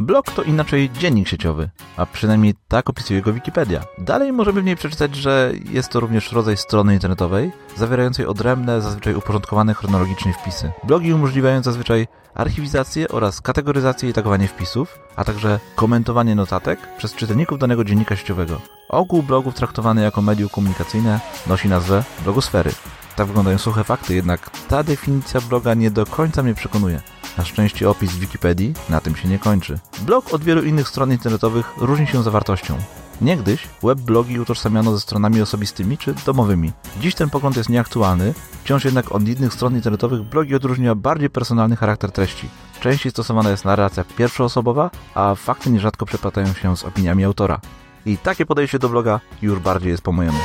Blog to inaczej dziennik sieciowy, a przynajmniej tak opisuje go Wikipedia. Dalej możemy w niej przeczytać, że jest to również rodzaj strony internetowej, zawierającej odrębne, zazwyczaj uporządkowane chronologicznie wpisy. Blogi umożliwiają zazwyczaj archiwizację oraz kategoryzację i tagowanie wpisów, a także komentowanie notatek przez czytelników danego dziennika sieciowego. Ogół blogów traktowany jako medium komunikacyjne nosi nazwę blogosfery. Tak wyglądają suche fakty, jednak ta definicja bloga nie do końca mnie przekonuje. Na szczęście opis w Wikipedii na tym się nie kończy. Blog od wielu innych stron internetowych różni się zawartością. Niegdyś webblogi utożsamiano ze stronami osobistymi czy domowymi. Dziś ten pogląd jest nieaktualny, wciąż jednak od innych stron internetowych blogi odróżnia bardziej personalny charakter treści. Częściej stosowana jest narracja pierwszoosobowa, a fakty nierzadko przeplatają się z opiniami autora. I takie podejście do bloga już bardziej jest po mojemu.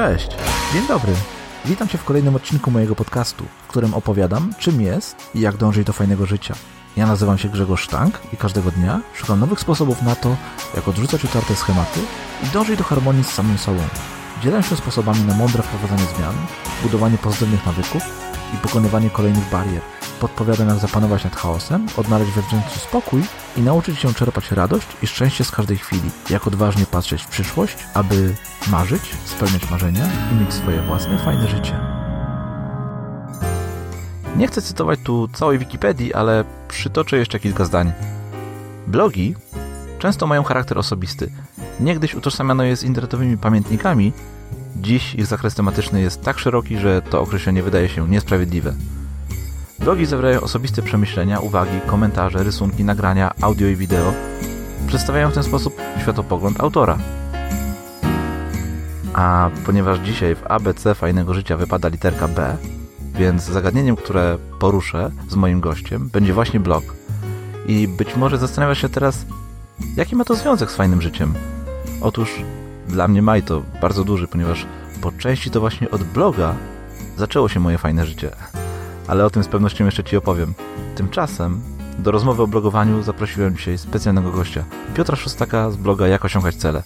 Cześć, dzień dobry. Witam Cię w kolejnym odcinku mojego podcastu, w którym opowiadam, czym jest i jak dążyć do fajnego życia. Ja nazywam się Grzegorz Sztank i każdego dnia szukam nowych sposobów na to, jak odrzucać utarte schematy i dążyć do harmonii z samym sobą. Dzielę się sposobami na mądre wprowadzanie zmian, budowanie pozytywnych nawyków i pokonywanie kolejnych barier. Podpowiadam, jak zapanować nad chaosem, odnaleźć wewnętrzny spokój i nauczyć się czerpać radość i szczęście z każdej chwili. Jak odważnie patrzeć w przyszłość, aby marzyć, spełniać marzenia i mieć swoje własne fajne życie. Nie chcę cytować tu całej Wikipedii, ale przytoczę jeszcze kilka zdań. Blogi często mają charakter osobisty. Niegdyś utożsamiano je z internetowymi pamiętnikami, dziś ich zakres tematyczny jest tak szeroki, że to określenie wydaje się niesprawiedliwe. Blogi zawierają osobiste przemyślenia, uwagi, komentarze, rysunki, nagrania, audio i wideo. Przedstawiają w ten sposób światopogląd autora. A ponieważ dzisiaj w ABC Fajnego Życia wypada literka B, więc zagadnieniem, które poruszę z moim gościem, będzie właśnie blog. I być może zastanawiasz się teraz, jaki ma to związek z fajnym życiem? Otóż dla mnie ma to bardzo duży, ponieważ po części to właśnie od bloga zaczęło się moje fajne życie ale o tym z pewnością jeszcze Ci opowiem. Tymczasem do rozmowy o blogowaniu zaprosiłem dzisiaj specjalnego gościa, Piotra Szostaka z bloga Jak osiągać cele.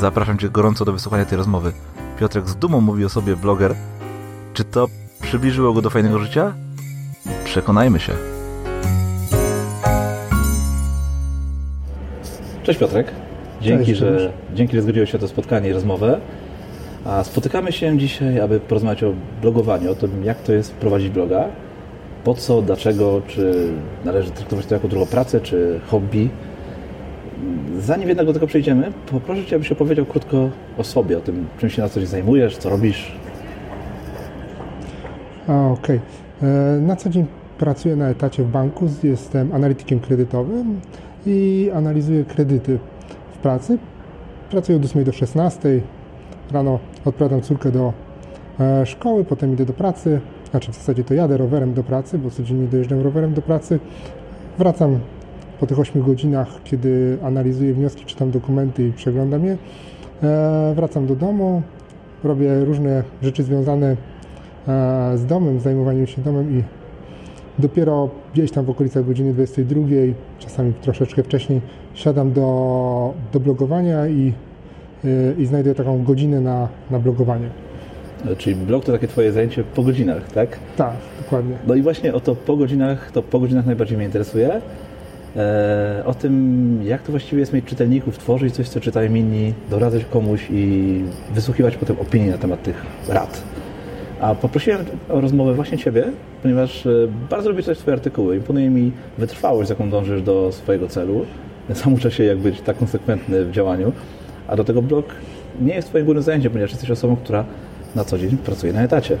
Zapraszam Cię gorąco do wysłuchania tej rozmowy. Piotrek z dumą mówi o sobie bloger. Czy to przybliżyło go do fajnego życia? Przekonajmy się. Cześć Piotrek. Dzięki, Cześć, że, dzięki, że zgodziłeś się na to spotkanie i rozmowę. A spotykamy się dzisiaj, aby porozmawiać o blogowaniu, o tym, jak to jest prowadzić bloga, po co, dlaczego, czy należy traktować to jako drugą pracę, czy hobby. Zanim jednak do tego przejdziemy, poproszę Cię, abyś opowiedział krótko o sobie, o tym, czym się na co dzień zajmujesz, co robisz. Okej. Okay. Na co dzień pracuję na etacie w banku, jestem analitykiem kredytowym i analizuję kredyty w pracy. Pracuję od 8 do 16, Rano odprowadzam córkę do e, szkoły, potem idę do pracy. Znaczy w zasadzie to jadę rowerem do pracy, bo codziennie dojeżdżam rowerem do pracy. Wracam po tych 8 godzinach, kiedy analizuję wnioski, czytam dokumenty i przeglądam je. E, wracam do domu, robię różne rzeczy związane e, z domem, zajmowaniem się domem i dopiero gdzieś tam w okolicach godziny 22, czasami troszeczkę wcześniej, siadam do, do blogowania i i znajduję taką godzinę na, na blogowanie. Czyli blog to takie Twoje zajęcie po godzinach, tak? Tak, dokładnie. No i właśnie o to po godzinach, to po godzinach najbardziej mnie interesuje. E, o tym, jak to właściwie jest mieć czytelników, tworzyć coś, co czytają inni, doradzać komuś i wysłuchiwać potem opinii na temat tych rad. A poprosiłem o rozmowę właśnie Ciebie, ponieważ e, bardzo lubię czytać Twoje artykuły. Imponuje mi wytrwałość, z jaką dążysz do swojego celu. Sam uczę się, jak być tak konsekwentny w działaniu a do tego blog nie jest Twoim głównym zajęciem, ponieważ jesteś osobą, która na co dzień pracuje na etacie.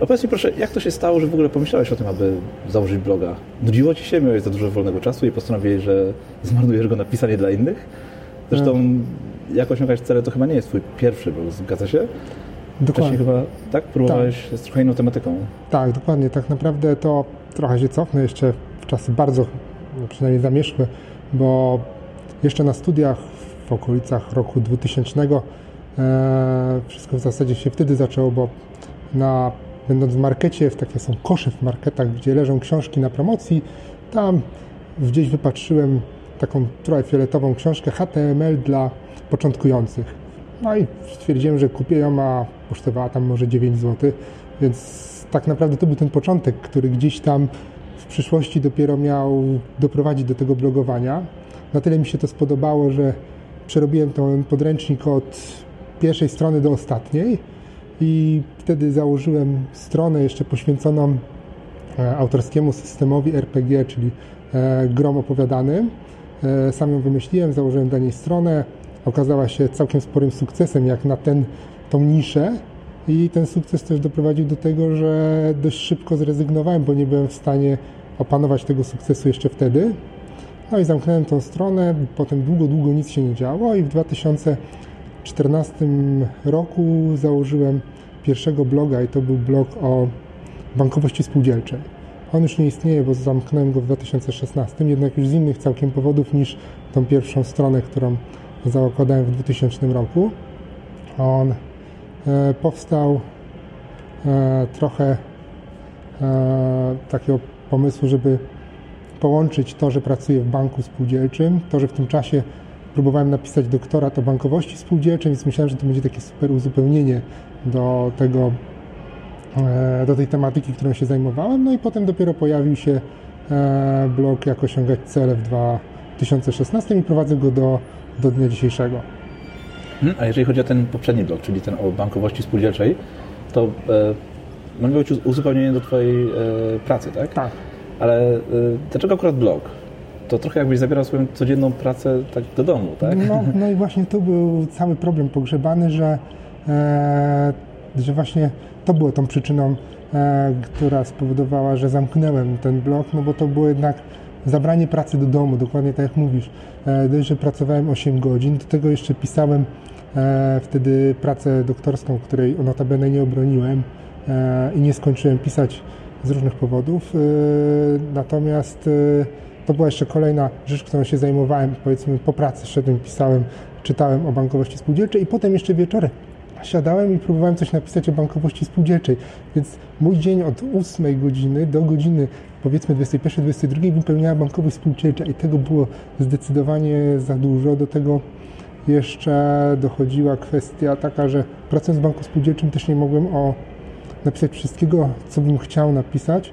Opowiedz mi proszę, jak to się stało, że w ogóle pomyślałeś o tym, aby założyć bloga? Nudziło Ci się, miałeś za dużo wolnego czasu i postanowiłeś, że zmarnujesz go na pisanie dla innych? Zresztą jak osiągać cele to chyba nie jest Twój pierwszy blog, zgadza się? Dokładnie. Wcześniej chyba, tak? Próbowałeś tak. z trochę inną tematyką. Tak, dokładnie. Tak naprawdę to trochę się cofnę jeszcze w czasy bardzo, przynajmniej zamierzchłe, bo jeszcze na studiach okolicach roku 2000. E, wszystko w zasadzie się wtedy zaczęło, bo na będąc w markecie, w takie są kosze w marketach, gdzie leżą książki na promocji, tam gdzieś wypatrzyłem taką trochę fioletową książkę HTML dla początkujących. No i stwierdziłem, że kupię ją, a kosztowała tam może 9 zł, więc tak naprawdę to był ten początek, który gdzieś tam w przyszłości dopiero miał doprowadzić do tego blogowania. Na tyle mi się to spodobało, że przerobiłem ten podręcznik od pierwszej strony do ostatniej i wtedy założyłem stronę jeszcze poświęconą e, autorskiemu systemowi RPG, czyli e, grom opowiadanym. E, sam ją wymyśliłem, założyłem dla niej stronę. Okazała się całkiem sporym sukcesem, jak na ten, tą niszę. I ten sukces też doprowadził do tego, że dość szybko zrezygnowałem, bo nie byłem w stanie opanować tego sukcesu jeszcze wtedy. No i zamknąłem tą stronę, potem długo, długo nic się nie działo i w 2014 roku założyłem pierwszego bloga i to był blog o bankowości spółdzielczej. On już nie istnieje, bo zamknąłem go w 2016, jednak już z innych całkiem powodów niż tą pierwszą stronę, którą zakładałem w 2000 roku. On e, powstał e, trochę e, takiego pomysłu, żeby połączyć to, że pracuję w banku spółdzielczym, to, że w tym czasie próbowałem napisać doktorat o bankowości spółdzielczej, więc myślałem, że to będzie takie super uzupełnienie do tego, e, do tej tematyki, którą się zajmowałem. No i potem dopiero pojawił się e, blog Jak osiągać cele w 2016 i prowadzę go do, do dnia dzisiejszego. Hmm, a jeżeli chodzi o ten poprzedni blog, czyli ten o bankowości spółdzielczej, to e, mam być uzupełnienie do Twojej e, pracy, tak? Tak. Ale e, dlaczego akurat blog? To trochę jakbyś zabierał swoją codzienną pracę tak do domu, tak? No, no i właśnie tu był cały problem pogrzebany, że, e, że właśnie to było tą przyczyną, e, która spowodowała, że zamknąłem ten blog, no bo to było jednak zabranie pracy do domu, dokładnie tak jak mówisz. E, dość, że pracowałem 8 godzin, do tego jeszcze pisałem e, wtedy pracę doktorską, której notabene nie obroniłem e, i nie skończyłem pisać z różnych powodów. E, natomiast e, to była jeszcze kolejna rzecz, którą się zajmowałem, powiedzmy po pracy szedłem, pisałem, czytałem o bankowości spółdzielczej i potem jeszcze wieczorem siadałem i próbowałem coś napisać o bankowości spółdzielczej. Więc mój dzień od 8 godziny do godziny powiedzmy 21-22 wypełniała bankowość spółdzielcza i tego było zdecydowanie za dużo. Do tego jeszcze dochodziła kwestia taka, że pracując w banku spółdzielczym też nie mogłem o napisać wszystkiego, co bym chciał napisać,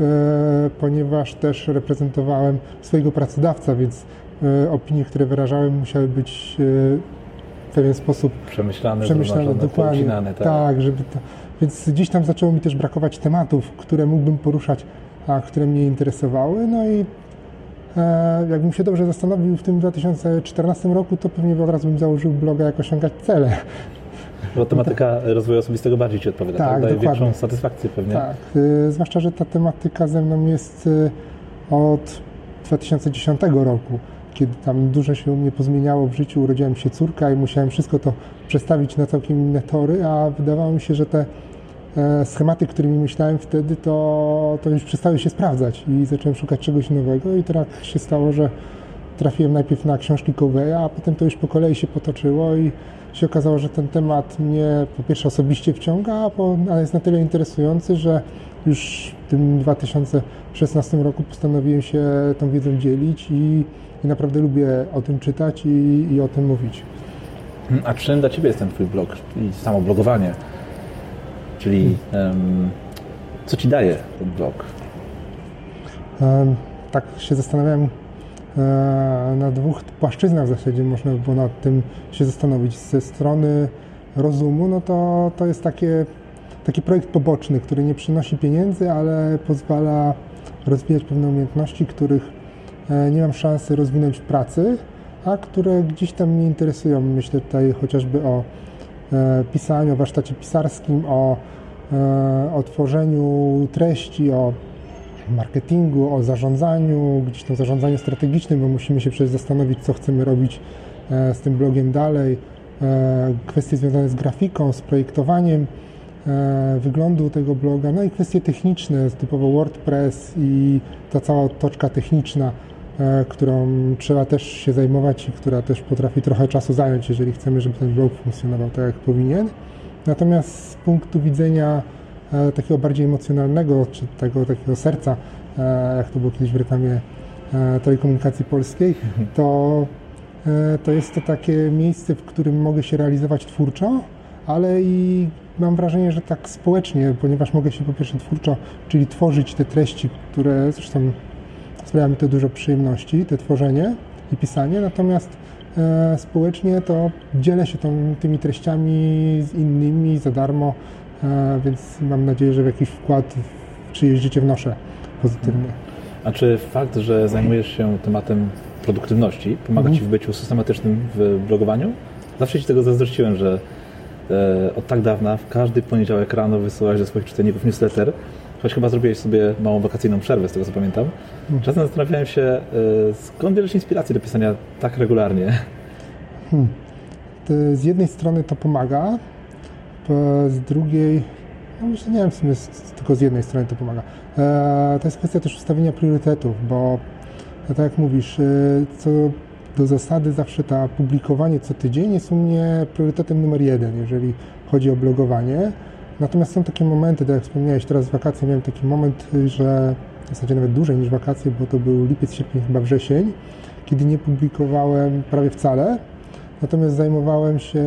E, ponieważ też reprezentowałem swojego pracodawca, więc e, opinie, które wyrażałem, musiały być e, w pewien sposób przemyślane, przemyślane dokładnie. Tak, tak żeby to, więc gdzieś tam zaczęło mi też brakować tematów, które mógłbym poruszać, a które mnie interesowały. No i e, jakbym się dobrze zastanowił w tym 2014 roku, to pewnie od razu bym założył bloga, jak osiągać cele. Bo tematyka rozwoju osobistego bardziej Ci odpowiada, tak? tak? Daje dokładnie. większą satysfakcję pewnie. Tak, y, zwłaszcza, że ta tematyka ze mną jest y, od 2010 roku, kiedy tam dużo się u mnie pozmieniało w życiu, urodziła mi się córka i musiałem wszystko to przestawić na całkiem inne tory, a wydawało mi się, że te e, schematy, którymi myślałem wtedy, to, to już przestały się sprawdzać i zacząłem szukać czegoś nowego i teraz się stało, że trafiłem najpierw na książki Coveya, a potem to już po kolei się potoczyło i się okazało, że ten temat mnie po pierwsze osobiście wciąga, a po, ale jest na tyle interesujący, że już w tym 2016 roku postanowiłem się tą wiedzą dzielić i, i naprawdę lubię o tym czytać i, i, o tym mówić. A czym dla Ciebie jest ten Twój blog i samo blogowanie? Czyli um, co Ci daje ten blog? Um, tak się zastanawiałem, na dwóch płaszczyznach w zasadzie można by było nad tym się zastanowić. Ze strony rozumu, no to, to jest takie, taki projekt poboczny, który nie przynosi pieniędzy, ale pozwala rozwijać pewne umiejętności, których e, nie mam szansy rozwinąć w pracy, a które gdzieś tam mnie interesują. Myślę tutaj chociażby o e, pisaniu, o warsztacie pisarskim, o, o tworzeniu treści, o marketingu, o zarządzaniu, gdzieś tam zarządzaniu strategicznym, bo musimy się przecież zastanowić, co chcemy robić e, z tym blogiem dalej. E, kwestie związane z grafiką, z projektowaniem e, wyglądu tego bloga, no i kwestie techniczne, typowo WordPress i ta cała otoczka techniczna, którą trzeba też się zajmować i która też potrafi trochę czasu zająć, jeżeli chcemy, żeby ten blog funkcjonował tak, jak powinien. Natomiast z punktu widzenia takiego bardziej emocjonalnego, czy tego takiego serca, jak to było kiedyś w reklamie telekomunikacji polskiej, to, to jest to takie miejsce, w którym mogę się realizować twórczo, ale i mam wrażenie, że tak społecznie, ponieważ mogę się po pierwsze twórczo, czyli tworzyć te treści, które zresztą sprawia mi to dużo przyjemności, te tworzenie i pisanie, natomiast e, społecznie to dzielę się tą, tymi treściami z innymi za darmo, e, więc mam nadzieję, że jakiś wkład życie wnoszę pozytywnie. A czy fakt, że zajmujesz się tematem produktywności pomaga mhm. Ci w byciu systematycznym w blogowaniu? Zawsze Ci tego zazdrościłem, że E, od tak dawna w każdy poniedziałek rano wysyłałeś do swoich czytelników newsletter, choć chyba zrobiłeś sobie małą wakacyjną przerwę, z tego co pamiętam. Hmm. Czasem zastanawiałem się, e, skąd bierzesz inspirację do pisania tak regularnie? Hmm. Z jednej strony to pomaga, z drugiej, no myślę, nie wiem, w sumie tylko z jednej strony to pomaga. E, to jest kwestia też ustawienia priorytetów, bo tak jak mówisz, co do zasady zawsze ta publikowanie co tydzień jest u mnie priorytetem numer jeden, jeżeli chodzi o blogowanie. Natomiast są takie momenty, tak jak wspomniałeś, teraz w wakacje miałem taki moment, że w zasadzie nawet dłużej niż wakacje, bo to był lipiec, sierpień, chyba wrzesień, kiedy nie publikowałem prawie wcale, natomiast zajmowałem się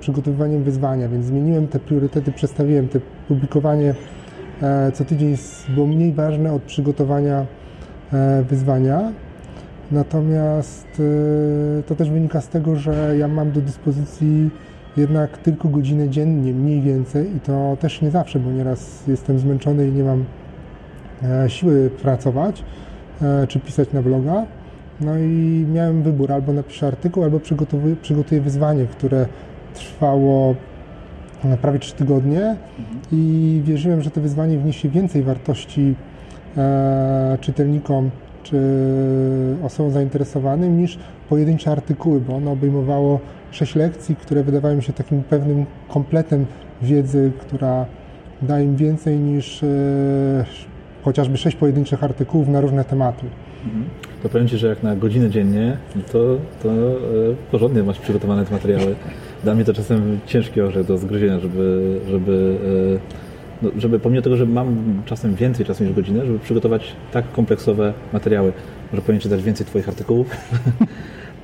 przygotowywaniem wyzwania, więc zmieniłem te priorytety, przestawiłem te publikowanie e, co tydzień było mniej ważne od przygotowania e, wyzwania. Natomiast y, to też wynika z tego, że ja mam do dyspozycji jednak tylko godzinę dziennie, mniej więcej i to też nie zawsze, bo nieraz jestem zmęczony i nie mam e, siły pracować e, czy pisać na bloga. No i miałem wybór, albo napiszę artykuł, albo przygotuję, przygotuję wyzwanie, które trwało e, prawie 3 tygodnie i wierzyłem, że to wyzwanie wniesie więcej wartości czytelnikom czy osobom zainteresowanym niż pojedyncze artykuły, bo ono obejmowało sześć lekcji, które wydawały mi się takim pewnym kompletem wiedzy, która da im więcej niż e, chociażby sześć pojedynczych artykułów na różne tematy. Mhm. To powiem Ci, że jak na godzinę dziennie, to, to e, porządnie masz przygotowane te materiały. Dla mnie to czasem ciężki orzech do zgryzienia, żeby, żeby e, no, żeby pomimo tego, że mam czasem więcej czasu niż godzinę, żeby przygotować tak kompleksowe materiały. Może powinien czytać więcej Twoich artykułów.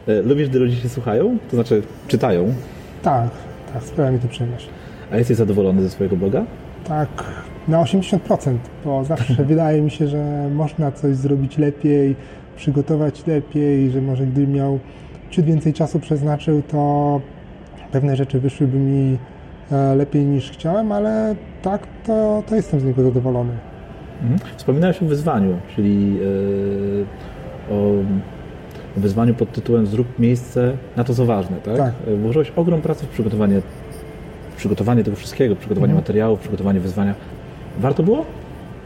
E, lubisz, gdy ludzie się słuchają? To znaczy czytają? Tak, tak, sprawia mi to przyjemność. A jesteś zadowolony ze swojego bloga? Tak, na 80%, bo zawsze wydaje mi się, że można coś zrobić lepiej, przygotować lepiej, że może gdybym miał ciut więcej czasu przeznaczył, to pewne rzeczy wyszłyby mi E, lepiej niż chciałem, ale tak, to, to jestem z niego zadowolony. Mhm. Wspominałeś o wyzwaniu, czyli e, o wyzwaniu pod tytułem Zrób miejsce na to, co ważne, tak? tak. E, włożyłeś ogrom pracy w przygotowanie, w przygotowanie tego wszystkiego, przygotowanie mhm. materiałów, przygotowanie wyzwania. Warto było?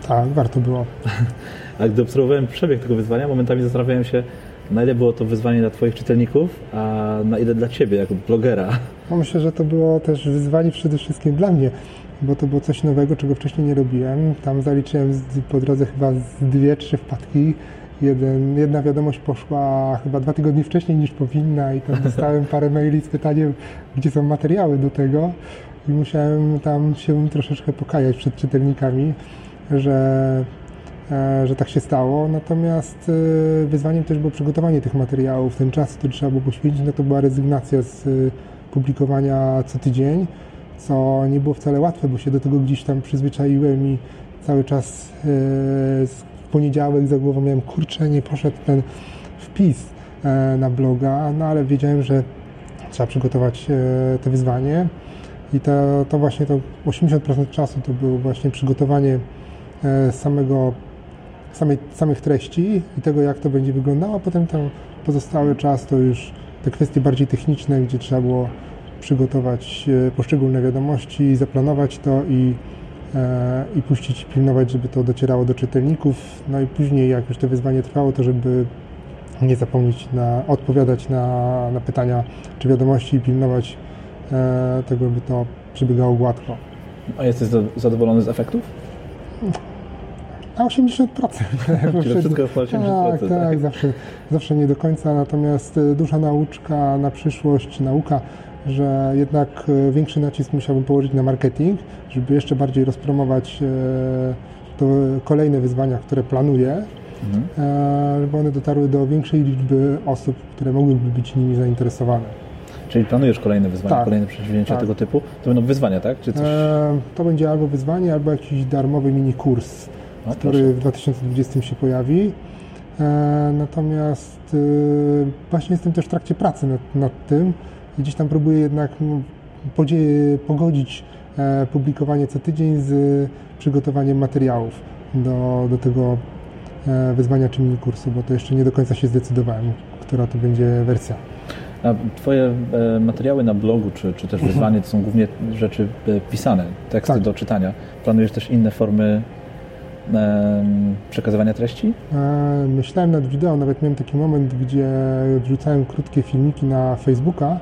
Tak, warto było. A gdy obserwowałem przebieg tego wyzwania, momentami zastanawiałem się, na ile było to wyzwanie dla Twoich czytelników, a na ile dla Ciebie, jako blogera? No myślę, że to było też wyzwanie przede wszystkim dla mnie, bo to było coś nowego, czego wcześniej nie robiłem. Tam zaliczyłem po drodze chyba dwie, trzy wpadki. Jeden, jedna wiadomość poszła chyba dwa tygodnie wcześniej niż powinna i tam dostałem parę maili z pytaniem, gdzie są materiały do tego i musiałem tam się troszeczkę pokajać przed czytelnikami, że że tak się stało. Natomiast e, wyzwaniem też było przygotowanie tych materiałów. Ten czas, który trzeba było poświęcić, no to była rezygnacja z e, publikowania co tydzień, co nie było wcale łatwe, bo się do tego gdzieś tam przyzwyczaiłem i cały czas w poniedziałek za głową miałem, kurczę, nie poszedł ten wpis na bloga, no ale wiedziałem, że trzeba przygotować to wyzwanie i to, to właśnie to 80% czasu to było właśnie przygotowanie samego samej, samych treści i tego, jak to będzie wyglądało, a potem ten pozostały czas to już te kwestie bardziej techniczne, gdzie trzeba było przygotować e, poszczególne wiadomości, zaplanować to i, e, i puścić, pilnować, żeby to docierało do czytelników. No i później, jak już to wyzwanie trwało, to żeby nie zapomnieć na, odpowiadać na, na pytania czy wiadomości i pilnować e, tego, by to przebiegało gładko. A jesteś zadowolony z efektów? Na 80%. Czyli wszystko 80%. Tak, tak, tak, zawsze, zawsze nie do końca, natomiast e, duża nauczka na przyszłość, nauka że jednak e, większy nacisk musiałbym położyć na marketing, żeby jeszcze bardziej rozpromować e, to kolejne wyzwania, które planuję, mhm. E, żeby one dotarły do większej liczby osób, które mogłyby być nimi zainteresowane. Czyli planujesz kolejne wyzwania, tak, kolejne przedsięwzięcia tak. tego typu? To będą wyzwania, tak? Czy coś... to będzie albo wyzwanie, albo jakiś darmowy mini kurs, no, który proszę. w 2020 się pojawi. natomiast właśnie jestem też w trakcie pracy nad, nad tym, i gdzieś tam próbuję jednak no, pogodzić e, publikowanie co tydzień z przygotowaniem materiałów do, do tego e, wyzwania czy mini kursu, bo to jeszcze nie do końca się zdecydowałem, która to będzie wersja. A twoje e, materiały na blogu, czy, czy też mhm. wyzwanie, to są głównie rzeczy pisane, teksty tak. do czytania. Planujesz też inne formy przekazywania treści? Myślałem nad wideo, nawet miałem taki moment, gdzie wrzucałem krótkie filmiki na Facebooka,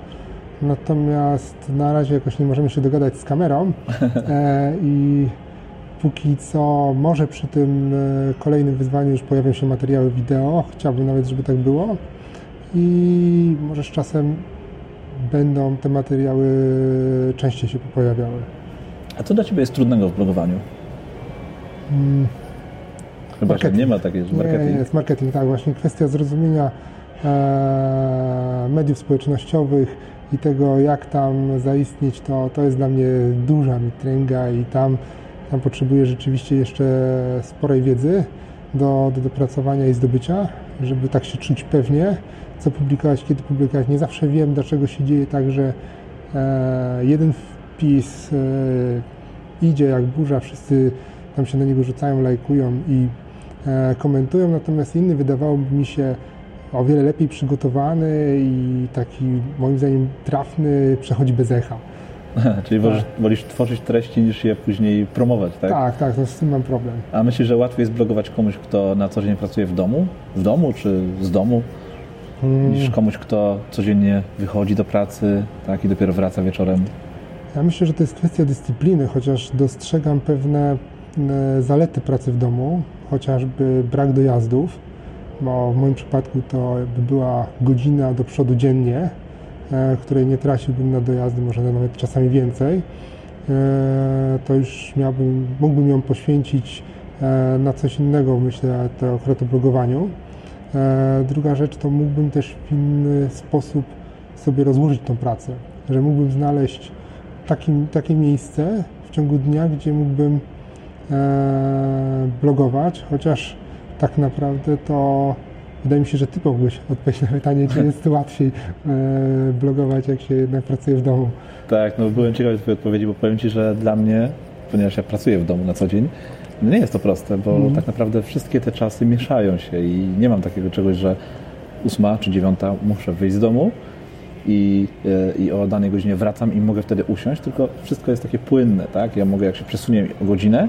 Natomiast na razie jakoś nie możemy się dogadać z kamerą e, i póki co może przy tym e, kolejnym wyzwaniu już pojawią się materiały wideo. Chciałbym nawet, żeby tak było. I może z czasem będą te materiały częściej się pojawiały. A co dla Ciebie jest trudnego w blogowaniu? Hmm. Chyba, marketing. że nie ma takiej, że marketing. Nie, jest marketing, tak. Właśnie kwestia zrozumienia e, mediów społecznościowych, i tego, jak tam zaistnieć, to, to jest dla mnie duża mitręga i tam, tam potrzebuję rzeczywiście jeszcze sporej wiedzy do, do dopracowania i zdobycia, żeby tak się czuć pewnie, co publikować, kiedy publikować. Nie zawsze wiem, dlaczego się dzieje tak, że e, jeden wpis e, idzie jak burza, wszyscy tam się na niego rzucają, lajkują i e, komentują, natomiast inny wydawałoby mi się o wiele lepiej przygotowany i taki moim zdaniem trafny przechodzi bez echa. Czyli tak. wolisz, tworzyć treści niż je później promować, tak? Tak, tak, to z tym mam problem. A myślisz, że łatwiej jest blogować komuś, kto na co dzień pracuje w domu? W domu czy z domu? Hmm. Niż komuś, kto codziennie wychodzi do pracy tak, i dopiero wraca wieczorem? Ja myślę, że to jest kwestia dyscypliny, chociaż dostrzegam pewne zalety pracy w domu, chociażby brak dojazdów bo w moim przypadku to by była godzina do przodu dziennie, e, której nie traciłbym na dojazdy, może nawet czasami więcej, e, to już miałbym, mógłbym ją poświęcić e, na coś innego, myślę, to akurat o blogowaniu. Druga rzecz, to mógłbym też w inny sposób sobie rozłożyć tą pracę, że mógłbym znaleźć taki, takie miejsce w ciągu dnia, gdzie mógłbym blogować, chociaż tak naprawdę to wydaje mi się, że Ty mógłbyś odpowiedzieć na pytanie, czy jest łatwiej e, blogować, jak się jednak pracuje w domu. Tak, no byłem ciekawy Twojej odpowiedzi, bo powiem Ci, że dla mnie, ponieważ ja pracuję w domu na co dzień, no nie jest to proste, bo mm. tak naprawdę wszystkie te czasy mieszają się i nie mam takiego czegoś, że ósma czy dziewiąta muszę wyjść z domu i, e, i o danej godzinie wracam i mogę wtedy usiąść, tylko wszystko jest takie płynne, tak? Ja mogę, jak się przesunie o godzinę,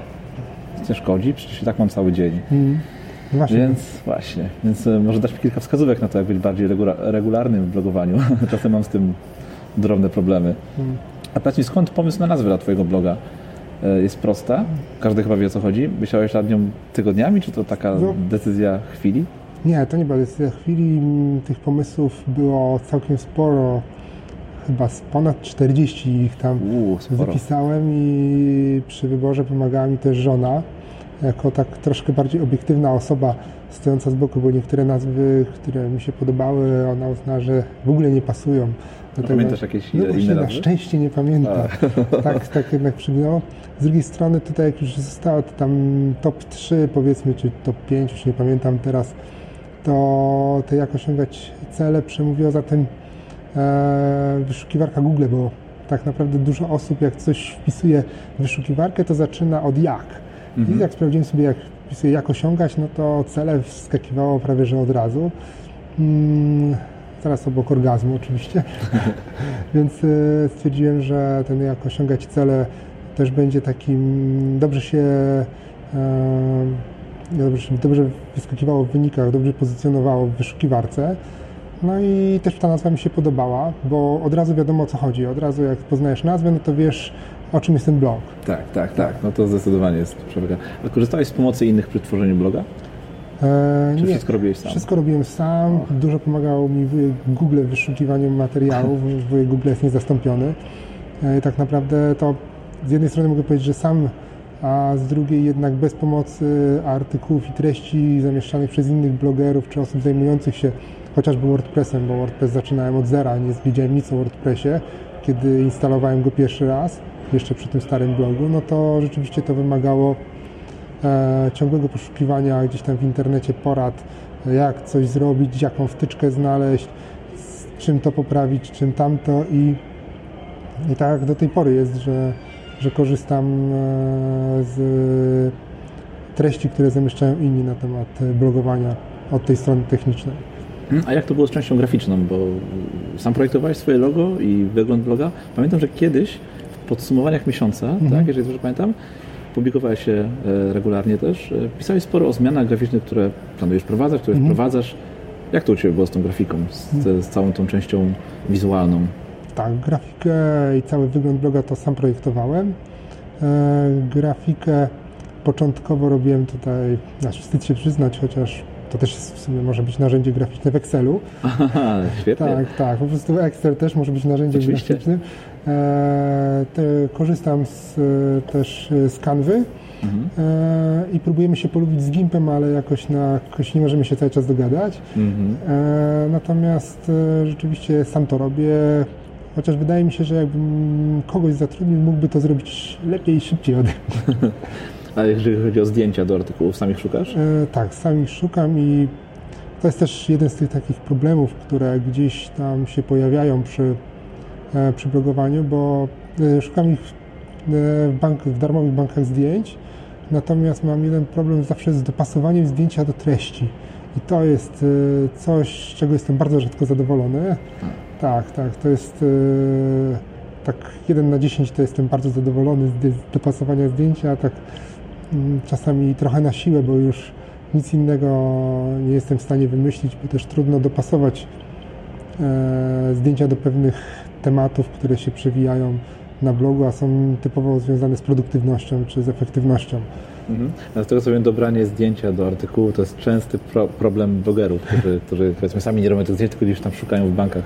nie szkodzi, przecież i tak mam cały dzień. Mm. Właśnie. Więc właśnie, więc e, może dać mi kilka wskazówek na to, jak być bardziej regularnym w blogowaniu. Czasem mam z tym drobne problemy. Hmm. A powiedz mi, skąd pomysł na nazwę dla Twojego bloga? E, jest prosta, każdy chyba wie o co chodzi. Myślałeś nad nią tygodniami, czy to taka no. decyzja chwili? Nie, to nie była decyzja chwili. Tych pomysłów było całkiem sporo. Chyba ponad 40 ich tam Uu, zapisałem i przy wyborze pomagała mi też żona jako tak troszkę bardziej obiektywna osoba stojąca z boku, bo niektóre nazwy, które mi się podobały, ona uzna, że w ogóle nie pasują. Do tego, pamiętasz jakieś no, inne nazwy? Na szczęście nie pamiętam. tak, tak jednak przygnęło. Z drugiej strony tutaj jak już zostało to tam top 3 powiedzmy, czy top 5, już nie pamiętam teraz, to te jak osiągać cele przemówiło za tym wyszukiwarka Google, bo tak naprawdę dużo osób jak coś wpisuje w wyszukiwarkę, to zaczyna od jak Mhm. I jak sprawdziłem sobie, jak wpisuję, jak osiągać, no to cele wskakiwało prawie że od razu. Hmm, teraz obok orgazmu oczywiście. Więc y, stwierdziłem, że ten jak osiągać cele też będzie takim, dobrze się e, dobrze, dobrze wyskakiwało w wynikach, dobrze pozycjonowało w wyszukiwarce. No i też ta nazwa mi się podobała, bo od razu wiadomo o co chodzi. Od razu jak poznajesz nazwę, no to wiesz o czym jest ten blog. Tak, tak, tak. No to zdecydowanie jest przewaga. Ale korzystałeś z pomocy innych przy tworzeniu bloga? E, Czy nie, wszystko robiłeś sam? Wszystko robiłem sam. Dużo pomagał mi Google w wyszukiwaniu materiałów. Wujek Google jest niezastąpiony. E, tak naprawdę to z jednej strony mogę powiedzieć, że sam, a z drugiej jednak bez pomocy artykułów i treści zamieszczanych przez innych blogerów czy osób zajmujących się chociażby WordPressem, bo WordPress zaczynałem od zera, nie wiedziałem nic o WordPressie, kiedy instalowałem go pierwszy raz, jeszcze przy tym starym blogu, no to rzeczywiście to wymagało e, ciągłego poszukiwania gdzieś tam w internecie porad, jak coś zrobić, jaką wtyczkę znaleźć, czym to poprawić, czym tamto i, i tak do tej pory jest, że, że korzystam e, z treści, które zamieszczają inni na temat blogowania od tej strony technicznej. Hmm, a jak to było z częścią graficzną? Bo sam projektowałeś swoje logo i wygląd bloga. Pamiętam, że kiedyś w podsumowaniach miesiąca, mhm. tak, jeżeli dobrze pamiętam, publikowałeś się e, regularnie też. E, pisałeś sporo o zmianach graficznych, które planujesz wprowadzać, które mhm. wprowadzasz. Jak to u Ciebie było z tą grafiką, z, z całą tą częścią wizualną? Tak, grafikę i cały wygląd bloga to sam projektowałem. E, grafikę początkowo robiłem tutaj, znaczy wstyd się przyznać, chociaż to też w sumie może być narzędzie graficzne w Excelu. Aha, świetnie. Tak, tak. Po prostu Excel też może być narzędziem Oczywiście. graficznym. E, te, korzystam z, też z Canvy. Mhm. E, I próbujemy się polubić z Gimpem, ale jakoś, na, jakoś nie możemy się cały czas dogadać. Mhm. E, natomiast e, rzeczywiście sam to robię. Chociaż wydaje mi się, że jakbym kogoś zatrudnił, mógłby to zrobić lepiej i szybciej ode mnie. A jeżeli chodzi o zdjęcia do artykułów, samych szukasz? E, tak, samych szukam i to jest też jeden z tych takich problemów, które gdzieś tam się pojawiają przy, e, przy blogowaniu, bo e, szukam ich w, e, w, bank, w darmowych bankach zdjęć, natomiast mam jeden problem zawsze z dopasowaniem zdjęcia do treści. I to jest e, coś, z czego jestem bardzo rzadko zadowolony. Tak, tak, to jest tak 1 na 10 to jestem bardzo zadowolony z dopasowania zdjęcia, a tak czasami trochę na siłę, bo już nic innego nie jestem w stanie wymyślić, bo też trudno dopasować e, zdjęcia do pewnych tematów, które się przewijają na blogu, a są typowo związane z produktywnością czy z efektywnością. Mhm. tego co wiem, dobranie zdjęcia do artykułu to jest częsty pro problem blogerów, którzy, którzy powiedzmy sami nie robią tych zdjęć, tylko gdzieś tam szukają w bankach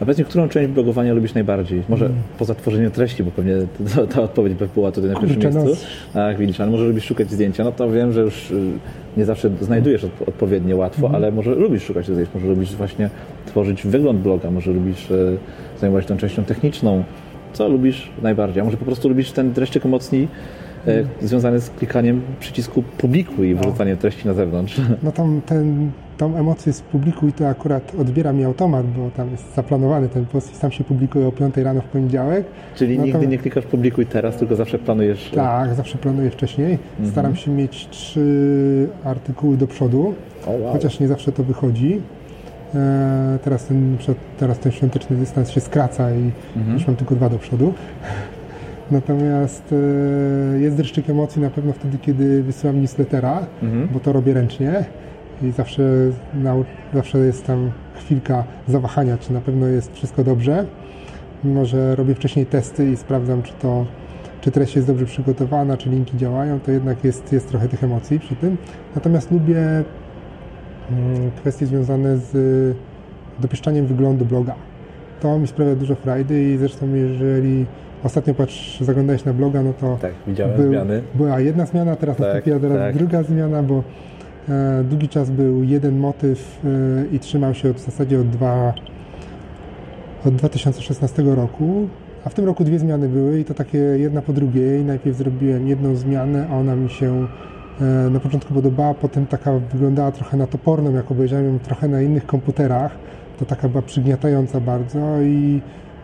a powiedzmy, którą część blogowania lubisz najbardziej? Może hmm. poza tworzeniem treści, bo pewnie ta, ta odpowiedź by była tutaj na pierwszym miejscu. No. Tak, widzisz, ale może lubisz szukać zdjęcia, no to wiem, że już y, nie zawsze znajdujesz odpowiednio łatwo, hmm. ale może lubisz szukać zdjęć, może lubisz właśnie tworzyć wygląd bloga, może lubisz y, zajmować się tą częścią techniczną. Co lubisz najbardziej? A może po prostu lubisz ten dreszczyk mocniej hmm. związany z klikaniem przycisku publikuj i wyrzucaniem treści na zewnątrz? No tam ten tą emocję z publiku i to akurat odbiera mi automat, bo tam jest zaplanowany ten post i sam się publikuje o 5 rano w poniedziałek. Czyli no nigdy nie klikasz publikuj teraz, tylko zawsze planujesz... Tak, zawsze planuję wcześniej. Mhm. Staram się mieć trzy artykuły do przodu, oh, wow. chociaż nie zawsze to wychodzi. E, teraz, ten, teraz ten świąteczny dystans się skraca i mhm. już mam tylko dwa do przodu. Natomiast e, jest dreszczyk emocji na pewno wtedy, kiedy wysyłam newslettera, mhm. bo to robię ręcznie i zawsze, zawsze jest tam chwilka zawahania, czy na pewno jest wszystko dobrze. Mimo, że robię wcześniej testy i sprawdzam, czy to czy treść jest dobrze przygotowana, czy linki działają, to jednak jest, jest trochę tych emocji przy tym. Natomiast lubię mm, kwestie związane z dopieszczaniem wyglądu bloga. To mi sprawia dużo frajdy i zresztą jeżeli ostatnio patrz, zaglądałeś na bloga, no to tak, widziałem był, zmiany. była jedna zmiana, teraz tak, nastąpiła teraz tak. druga zmiana, bo E, długi czas był jeden motyw e, i trzymał się w zasadzie od, dwa, od 2016 roku, a w tym roku dwie zmiany były i to takie jedna po drugiej. Najpierw zrobiłem jedną zmianę, a ona mi się e, na początku podobała, potem taka wyglądała trochę na toporną, jak obejrzałem ją trochę na innych komputerach. To taka była przygniatająca bardzo i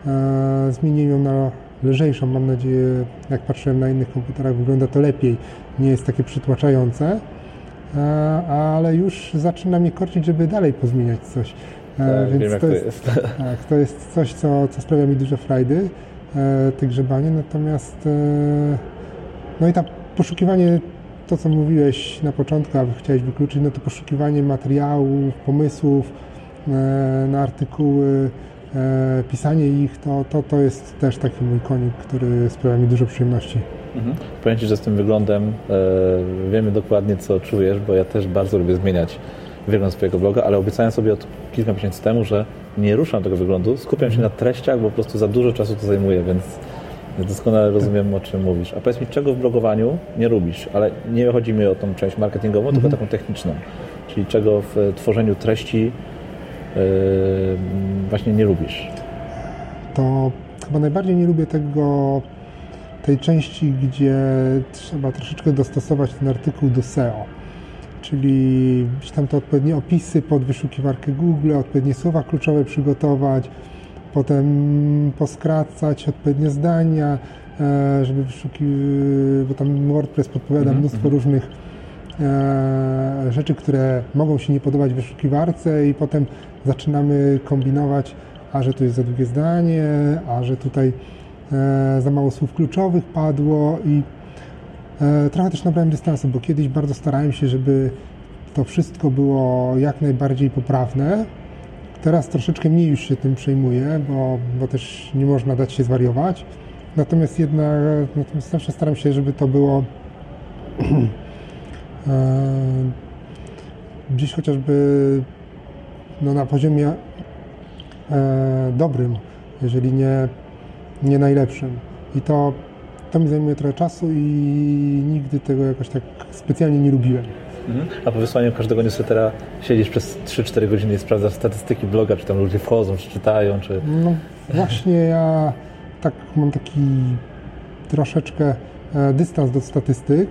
e, zmieniłem ją na lżejszą. Mam nadzieję, jak patrzyłem na innych komputerach, wygląda to lepiej. Nie jest takie przytłaczające. E, ale już zaczyna mnie korcić, żeby dalej pozmieniać coś. E, tak, Więc wiem, to, jest, jest. Tak, to jest coś, co, co sprawia mi dużo frajdy, e, te grzebanie, natomiast no i tam poszukiwanie, to co mówiłeś na początku, a chciałeś wykluczyć, no to poszukiwanie materiałów, pomysłów na artykuły, pisanie ich, to, to, to jest też taki mój konik, który sprawia mi dużo przyjemności. Mhm. Powiem Ci, że z tym wyglądem e, wiemy dokładnie, co czujesz, bo ja też bardzo lubię zmieniać wygląd swojego bloga, ale obiecałem sobie od kilka miesięcy temu, że nie ruszam tego wyglądu, skupiam się na treściach, bo po prostu za dużo czasu to zajmuje, więc doskonale rozumiem, o czym mówisz. A powiedz mi, czego w blogowaniu nie lubisz? Ale nie chodzi mi o tą część marketingową, mhm. tylko taką techniczną. Czyli czego w tworzeniu treści yy, właśnie nie lubisz? To chyba najbardziej nie lubię tego tej części, gdzie trzeba troszeczkę dostosować ten artykuł do SEO czyli tam te odpowiednie opisy pod wyszukiwarkę Google, odpowiednie słowa kluczowe przygotować, potem poskracać odpowiednie zdania, e, żeby wyszukiwać, bo tam WordPress podpowiada -hmm. mnóstwo różnych e, rzeczy, które mogą się nie podobać wyszukiwarce i potem zaczynamy kombinować, a że tu jest za długie zdanie, a że tutaj e, za mało słów kluczowych padło i E, trochę też nabrałem dystansu, bo kiedyś bardzo starałem się, żeby to wszystko było jak najbardziej poprawne. Teraz troszeczkę mniej już się tym przejmuję, bo, bo też nie można dać się zwariować. Natomiast jednak natomiast zawsze staram się, żeby to było e, gdzieś chociażby no, na poziomie e, dobrym, jeżeli nie, nie najlepszym. I to to mi zajmuje trochę czasu i nigdy tego jakoś tak specjalnie nie lubiłem. Mhm. A po wysłaniu każdego newslettera siedzisz przez 3-4 godziny i sprawdzasz statystyki bloga, czy tam ludzie wchodzą, czy czytają, czy... No właśnie ja tak mam taki troszeczkę e, dystans do statystyk,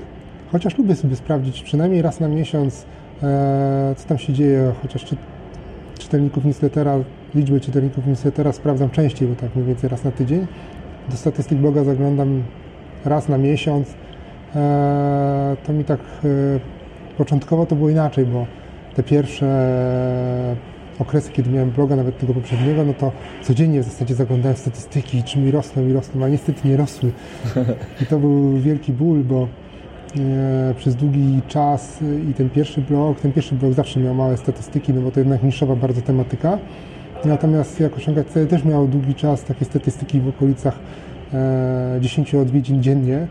chociaż lubię sobie sprawdzić przynajmniej raz na miesiąc, e, co tam się dzieje, chociaż czy, czytelników newslettera, liczby czytelników newslettera sprawdzam częściej, bo tak mniej więcej raz na tydzień. Do statystyk bloga zaglądam raz na miesiąc, e, to mi tak e, początkowo to było inaczej, bo te pierwsze okresy, kiedy miałem bloga, nawet tego poprzedniego, no to codziennie w zasadzie zaglądałem statystyki, czy mi rosną i rosną, a niestety nie rosły. I to był wielki ból, bo e, przez długi czas i ten pierwszy blog, ten pierwszy blog zawsze miał małe statystyki, no bo to jednak niszowa bardzo tematyka. Natomiast jak osiągać cele też miał długi czas takie statystyki w okolicach 10 e, odwiedzin dziennie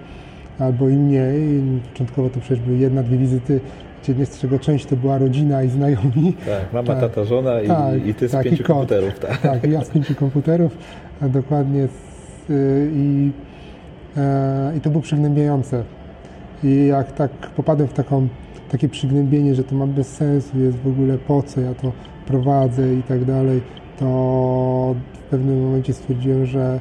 albo i mniej. Początkowo to przecież były jedna, dwie wizyty dziennie, z czego część to była rodzina i znajomi. Tak, mama, tak, tata, żona i, tak, i ty z tak, pięciu komputerów. Tak. tak, ja z pięciu komputerów, dokładnie. Z, y, i, e, I to było przygnębiające. I jak tak popadłem w taką, takie przygnębienie, że to ma bez sensu, jest w ogóle po co ja to prowadzę i tak dalej, to w pewnym momencie stwierdziłem, że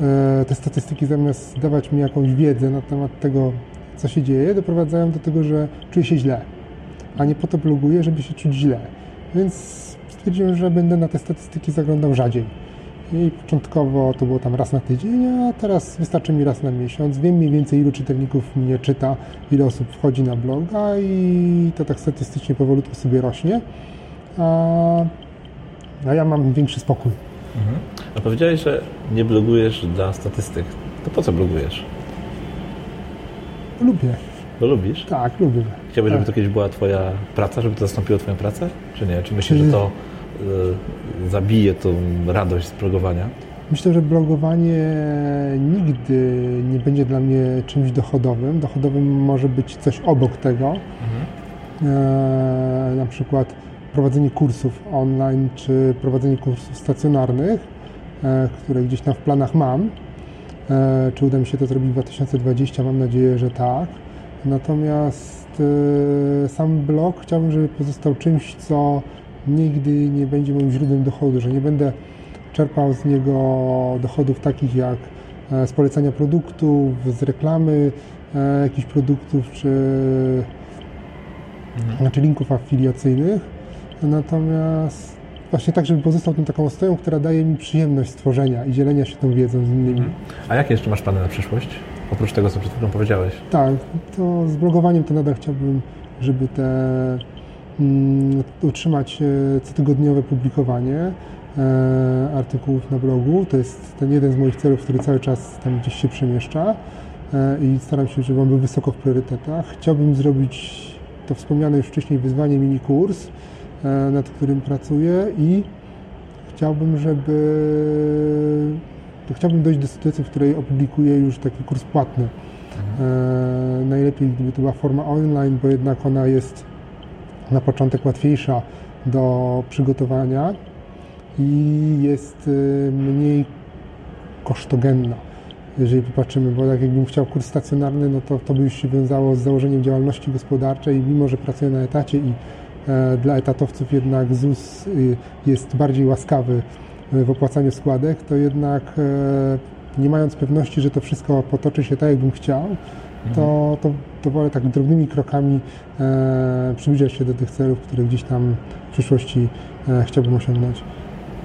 E, te statystyki zamiast dawać mi jakąś wiedzę na temat tego, co się dzieje, doprowadzają do tego, że czuję się źle. A nie po to bloguję, żeby się czuć źle. Więc stwierdziłem, że będę na te statystyki zaglądał rzadziej. I początkowo to było tam raz na tydzień, a teraz wystarczy mi raz na miesiąc. Wiem mniej więcej, ilu czytelników mnie czyta, ile osób wchodzi na bloga i to tak statystycznie powolutku sobie rośnie. A, a ja mam większy spokój. Mhm. A powiedziałeś, że nie blogujesz dla statystyk. To po co blogujesz? Lubię. Bo lubisz? Tak, lubię. Chciałbyś, tak. żeby to kiedyś była Twoja praca, żeby to zastąpiło Twoją pracę? Czy nie? Czy myślisz, że to y, zabije tą radość z blogowania? Myślę, że blogowanie nigdy nie będzie dla mnie czymś dochodowym. Dochodowym może być coś obok tego. Mhm. E, na przykład prowadzenie kursów online czy prowadzenie kursów stacjonarnych, e, które gdzieś tam w planach mam. E, czy uda mi się to zrobić w 2020? Mam nadzieję, że tak. Natomiast e, sam blog chciałbym, żeby pozostał czymś, co nigdy nie będzie moim źródłem dochodu, że nie będę czerpał z niego dochodów takich jak z polecania produktów, z reklamy jakichś produktów, czy, mhm. znaczy linków afiliacyjnych, Natomiast właśnie tak, żeby pozostał tą taką ostoją, która daje mi przyjemność stworzenia i dzielenia się tą wiedzą z innymi. Mhm. A jakie jeszcze masz plany na przyszłość? Oprócz tego, co przed chwilą powiedziałeś. Tak, to z blogowaniem to nadal chciałbym, żeby te um, utrzymać e, cotygodniowe publikowanie e, artykułów na blogu. To jest ten jeden z moich celów, który cały czas tam gdzieś się przemieszcza e, i staram się, żeby on był wysoko w priorytetach. Chciałbym zrobić to wspomniane już wcześniej wyzwanie mini kurs, nad którym pracuję i chciałbym, żeby chciałbym dojść do sytuacji, w której opublikuję już taki kurs płatny. E, najlepiej gdyby to była forma online, bo jednak ona jest na początek łatwiejsza do przygotowania i jest e, mniej kosztogenna. Jeżeli popatrzymy, bo tak jakbym chciał kurs stacjonarny, no to to by już się wiązało z założeniem działalności gospodarczej, mimo że pracuję na etacie i e, dla etatowców jednak ZUS y, jest bardziej łaskawy w opłacaniu składek, to jednak nie mając pewności, że to wszystko potoczy się tak, jakbym chciał, to, to, to wolę tak drobnymi krokami e, przybliżać się do tych celów, które gdzieś tam w przyszłości e, chciałbym osiągnąć.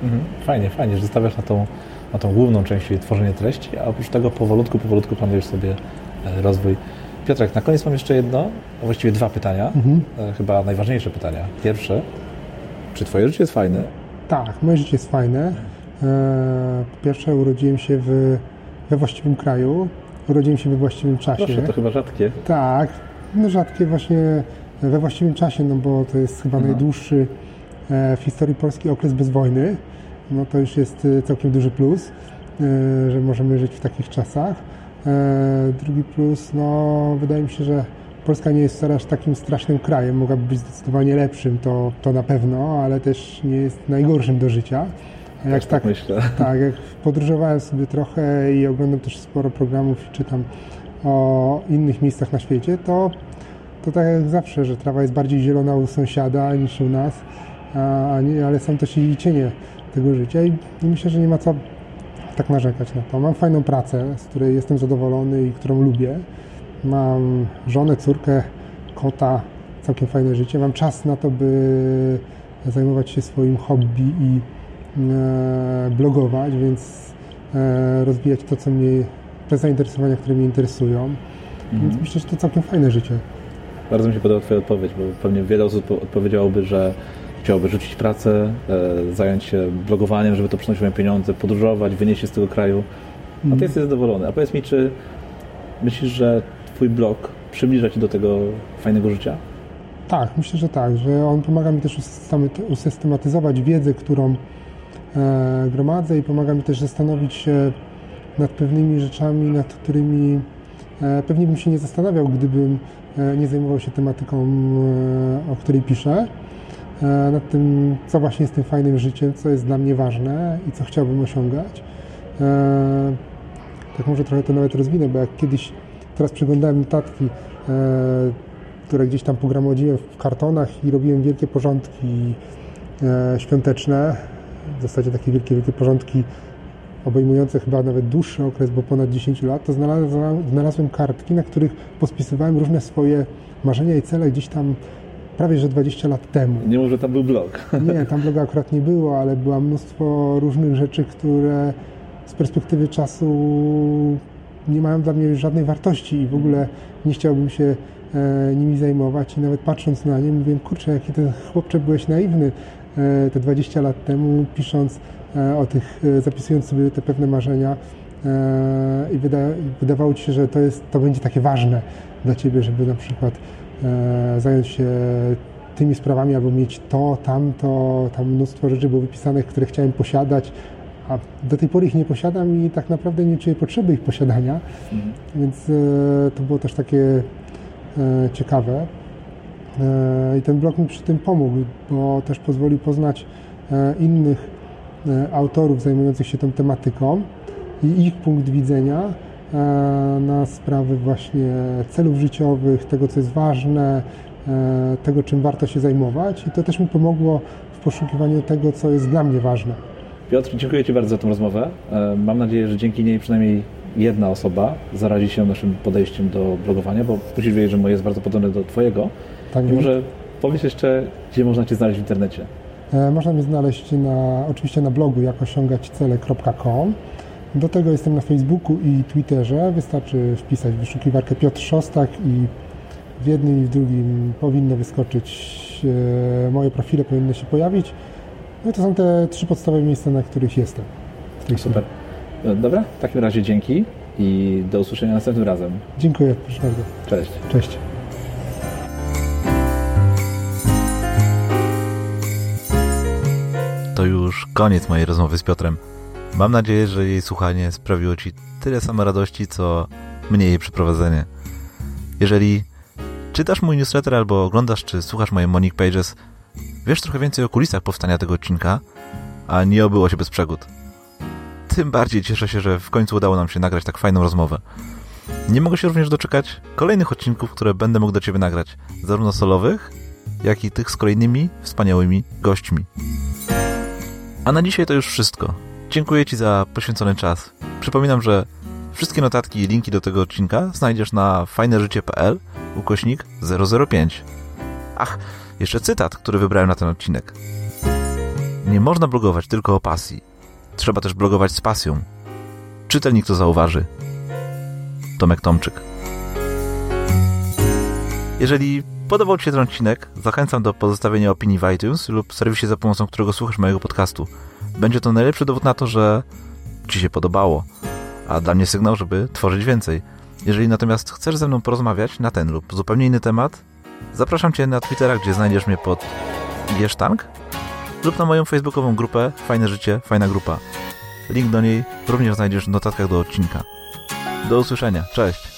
Mhm. Fajnie, fajnie, że stawiasz na tą, na tą główną część, czyli tworzenie treści, a oprócz tego powolutku, powolutku planujesz sobie e, rozwój. Piotrek, na koniec mam jeszcze jedno, a właściwie dwa pytania, mhm. E, chyba najważniejsze pytania. Pierwsze, czy twoje życie jest fajne? Tak, moje życie jest fajne. E, po pierwsze urodziłem się w, we właściwym kraju, urodziłem się we właściwym czasie. Proszę, to chyba rzadkie. Tak, no rzadkie właśnie we właściwym czasie, no bo to jest chyba najdłuższy e, w historii Polski okres bez wojny. No to już jest e, całkiem duży plus, że możemy żyć w takich czasach. Drugi plus, no wydaje mi się, że Polska nie jest wcale takim strasznym krajem, mogłaby być zdecydowanie lepszym, to, to na pewno, ale też nie jest najgorszym do życia. Jak tak, tak myślę. Tak, jak podróżowałem sobie trochę i oglądam też sporo programów i czytam o innych miejscach na świecie, to, to tak jak zawsze, że trawa jest bardziej zielona u sąsiada niż u nas, a, nie, ale są też i cienie tego życia i, i myślę, że nie ma co tak narzekać na to. Mam fajną pracę, z której jestem zadowolony i którą lubię. Mam żonę, córkę, kota, całkiem fajne życie. Mam czas na to, by zajmować się swoim hobby i blogować, więc e, rozwijać to, co mnie, te zainteresowania, które mnie interesują. Mhm. Więc myślę, że to całkiem fajne życie. Bardzo mi się podoba Twoja odpowiedź, bo pewnie wiele osób odpowiedziałoby, że chciałoby rzucić pracę, e, zająć się blogowaniem, żeby to przynosiło pieniądze, podróżować, wynieść się z tego kraju. A Ty mhm. jesteś zadowolony. A powiedz mi, czy myślisz, że Twój blog przybliża Ci do tego fajnego życia? Tak, myślę, że tak, że on pomaga mi też usystematyzować wiedzę, którą E, gromadzę i pomaga mi też zastanowić się nad pewnymi rzeczami, nad którymi e, pewnie bym się nie zastanawiał, gdybym e, nie zajmował się tematyką, o której piszę. Nad tym, co właśnie jest tym fajnym życiem, co jest dla mnie ważne i co chciałbym osiągać. Tak może trochę to nawet rozwinę, bo jak kiedyś, teraz przeglądałem notatki, które gdzieś tam pogromadziłem w kartonach i robiłem wielkie porządki świąteczne, w zasadzie takie wielkie, wielkie porządki obejmujące chyba nawet dłuższy okres, bo ponad 10 lat, to znalazłem, znalazłem kartki, na których pospisywałem różne swoje marzenia i cele gdzieś tam prawie że 20 lat temu. Nie może tam był blog. Nie, tam bloga akurat nie było, ale było mnóstwo różnych rzeczy, które z perspektywy czasu nie mają dla mnie żadnej wartości i w ogóle nie chciałbym się e, nimi zajmować i nawet patrząc na nie mówię, kurczę, jaki ten chłopcze byłeś naiwny, te 20 lat temu, pisząc e, o tych, e, zapisując sobie te pewne marzenia i wyda, wydawało Ci się, że to, jest, to będzie takie ważne dla Ciebie, żeby na przykład zająć się tymi sprawami, albo mieć to, tamto, tam mnóstwo rzeczy było wypisanych, które chciałem posiadać, a do tej pory ich nie posiadam i tak naprawdę nie czuję potrzeby ich posiadania, mhm. więc to było też takie ciekawe. E, I ten blog mi przy tym pomógł, bo też pozwolił poznać e, innych e, autorów zajmujących się tą tematyką i ich punkt widzenia na sprawy właśnie celów życiowych, tego co jest ważne, tego czym warto się zajmować i to też mi pomogło w poszukiwaniu tego, co jest dla mnie ważne. Piotr, dziękuję Ci bardzo za tę rozmowę. Mam nadzieję, że dzięki niej przynajmniej jedna osoba zarazi się naszym podejściem do blogowania, bo musisz wiedzieć, że moje jest bardzo podobne do Twojego. Tak I może powiedz jeszcze, gdzie można Cię znaleźć w internecie? E, można mnie znaleźć na, oczywiście na blogu jak osiągać cele.com. Do tego jestem na Facebooku i Twitterze. Wystarczy wpisać wyszukiwarkę Piotr Szostak i w jednym i w drugim powinno wyskoczyć, e, moje profile powinny się pojawić. No i to są te trzy podstawowe miejsca, na których jestem. Super. E, dobra, w takim razie dzięki i do usłyszenia następnym razem. Dziękuję, proszę bardzo. Cześć. Cześć. Już koniec mojej rozmowy z Piotrem. Mam nadzieję, że jej słuchanie sprawiło Ci tyle samo radości, co mniej przeprowadzenie. Jeżeli czytasz mój newsletter albo oglądasz czy słuchasz moje Monic Pages, wiesz trochę więcej o kulisach powstania tego odcinka, a nie obyło się bez przegód. Tym bardziej cieszę się, że w końcu udało nam się nagrać tak fajną rozmowę. Nie mogę się również doczekać kolejnych odcinków, które będę mógł do Ciebie nagrać, zarówno solowych, jak i tych z kolejnymi wspaniałymi gośćmi. A na dzisiaj to już wszystko. Dziękuję Ci za poświęcony czas. Przypominam, że wszystkie notatki i linki do tego odcinka znajdziesz na fajneżycie.pl ukośnik 005. Ach, jeszcze cytat, który wybrałem na ten odcinek. Nie można blogować tylko o pasji. Trzeba też blogować z pasją. Czytelnik to zauważy. Tomek Tomczyk. Jeżeli podobał Ci się ten odcinek, zachęcam do pozostawienia opinii w iTunes lub serwisie za pomocą którego słuchasz mojego podcastu. Będzie to najlepszy dowód na to, że Ci się podobało, a dla mnie sygnał, żeby tworzyć więcej. Jeżeli natomiast chcesz ze mną porozmawiać na ten lub zupełnie inny temat, zapraszam Cię na Twittera, gdzie znajdziesz mnie pod Giesztank lub na moją facebookową grupę Fajne Życie, Fajna Grupa. Link do niej również znajdziesz w notatkach do odcinka. Do usłyszenia. Cześć!